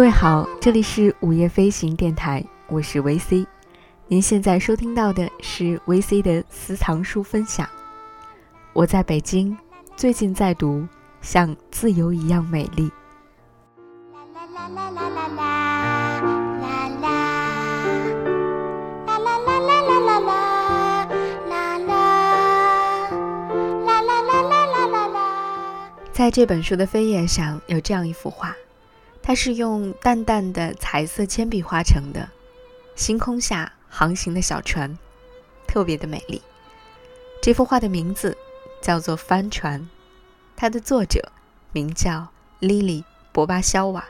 各位好，这里是午夜飞行电台，我是 VC。您现在收听到的是 VC 的私藏书分享。我在北京，最近在读《像自由一样美丽》。在这本书的扉页上有这样一幅画。它是用淡淡的彩色铅笔画成的，星空下航行的小船，特别的美丽。这幅画的名字叫做《帆船》，它的作者名叫莉莉·博巴肖瓦。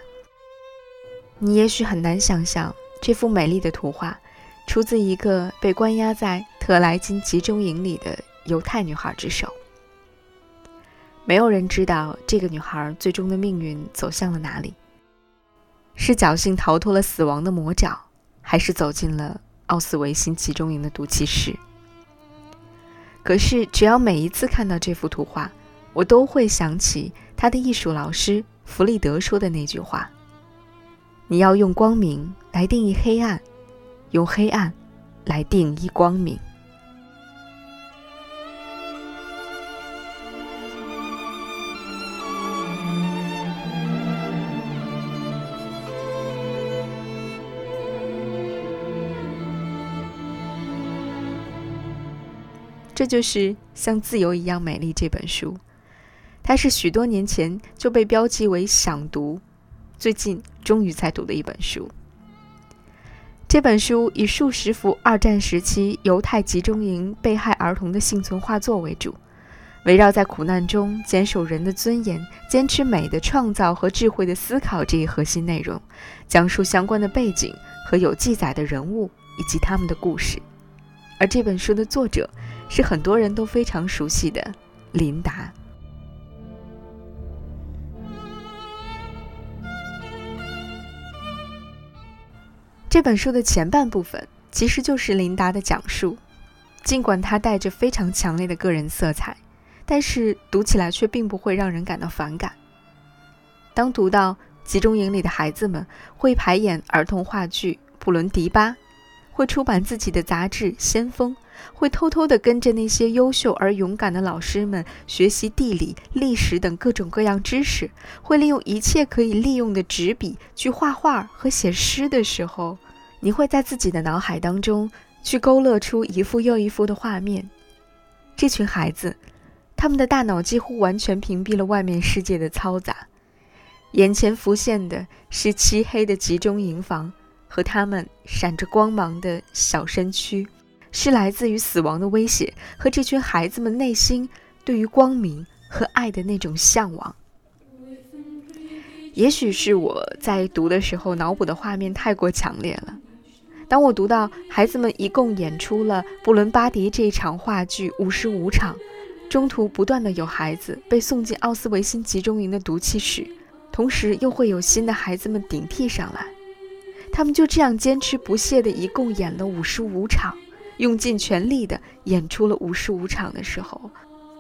你也许很难想象，这幅美丽的图画出自一个被关押在特莱金集中营里的犹太女孩之手。没有人知道这个女孩最终的命运走向了哪里。是侥幸逃脱了死亡的魔爪，还是走进了奥斯维辛集中营的毒气室？可是，只要每一次看到这幅图画，我都会想起他的艺术老师弗里德说的那句话：“你要用光明来定义黑暗，用黑暗来定义光明。”这就是像自由一样美丽这本书，它是许多年前就被标记为想读，最近终于在读的一本书。这本书以数十幅二战时期犹太集中营被害儿童的幸存画作为主，围绕在苦难中坚守人的尊严、坚持美的创造和智慧的思考这一核心内容，讲述相关的背景和有记载的人物以及他们的故事。而这本书的作者。是很多人都非常熟悉的琳达。这本书的前半部分其实就是琳达的讲述，尽管它带着非常强烈的个人色彩，但是读起来却并不会让人感到反感。当读到集中营里的孩子们会排演儿童话剧《布伦迪巴》。会出版自己的杂志《先锋》，会偷偷地跟着那些优秀而勇敢的老师们学习地理、历史等各种各样知识，会利用一切可以利用的纸笔去画画和写诗的时候，你会在自己的脑海当中去勾勒出一幅又一幅的画面。这群孩子，他们的大脑几乎完全屏蔽了外面世界的嘈杂，眼前浮现的是漆黑的集中营房。和他们闪着光芒的小身躯，是来自于死亡的威胁和这群孩子们内心对于光明和爱的那种向往。也许是我在读的时候脑补的画面太过强烈了。当我读到孩子们一共演出了布伦巴迪这一场话剧五十五场，中途不断的有孩子被送进奥斯维辛集中营的毒气室，同时又会有新的孩子们顶替上来。他们就这样坚持不懈的，一共演了五十五场，用尽全力的演出了五十五场的时候，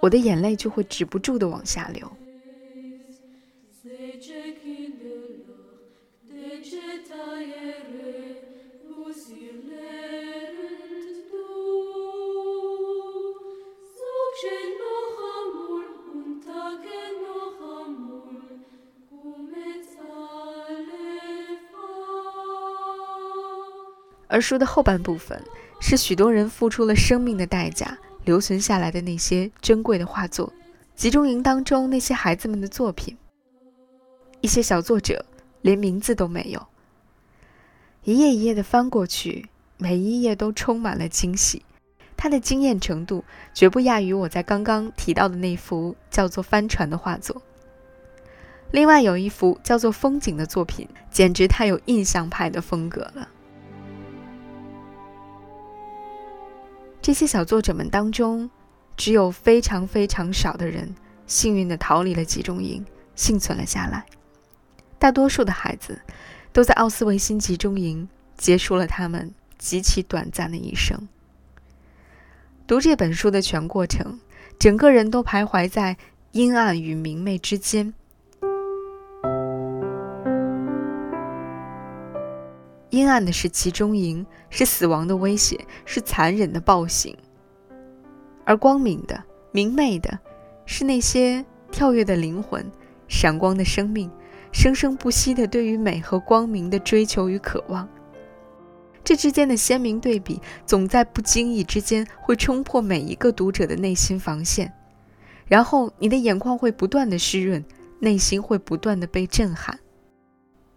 我的眼泪就会止不住的往下流。而书的后半部分是许多人付出了生命的代价留存下来的那些珍贵的画作，集中营当中那些孩子们的作品。一些小作者连名字都没有。一页一页的翻过去，每一页都充满了惊喜。它的惊艳程度绝不亚于我在刚刚提到的那幅叫做《帆船》的画作。另外有一幅叫做《风景》的作品，简直太有印象派的风格了。这些小作者们当中，只有非常非常少的人幸运地逃离了集中营，幸存了下来。大多数的孩子都在奥斯维辛集中营结束了他们极其短暂的一生。读这本书的全过程，整个人都徘徊在阴暗与明媚之间。暗的是集中营，是死亡的威胁，是残忍的暴行；而光明的、明媚的，是那些跳跃的灵魂、闪光的生命、生生不息的对于美和光明的追求与渴望。这之间的鲜明对比，总在不经意之间会冲破每一个读者的内心防线，然后你的眼眶会不断的湿润，内心会不断的被震撼。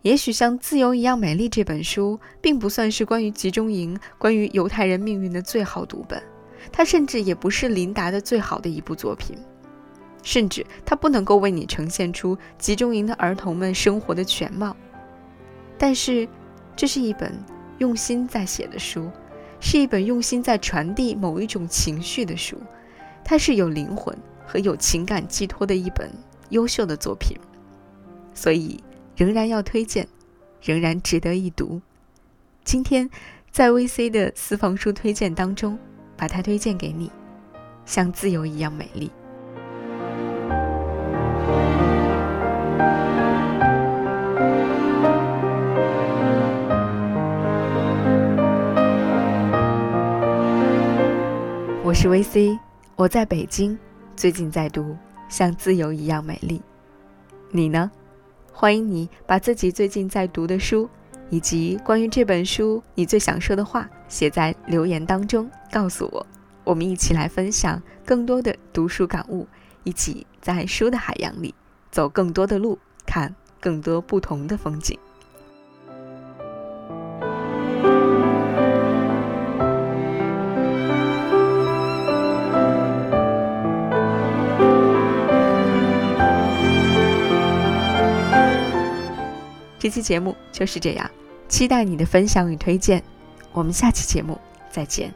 也许像《自由一样美丽》这本书，并不算是关于集中营、关于犹太人命运的最好读本，它甚至也不是琳达的最好的一部作品，甚至它不能够为你呈现出集中营的儿童们生活的全貌。但是，这是一本用心在写的书，是一本用心在传递某一种情绪的书，它是有灵魂和有情感寄托的一本优秀的作品，所以。仍然要推荐，仍然值得一读。今天在 VC 的私房书推荐当中，把它推荐给你，像自由一样美丽。我是 VC，我在北京，最近在读《像自由一样美丽》，你呢？欢迎你把自己最近在读的书，以及关于这本书你最想说的话写在留言当中，告诉我。我们一起来分享更多的读书感悟，一起在书的海洋里走更多的路，看更多不同的风景。这期节目就是这样，期待你的分享与推荐，我们下期节目再见。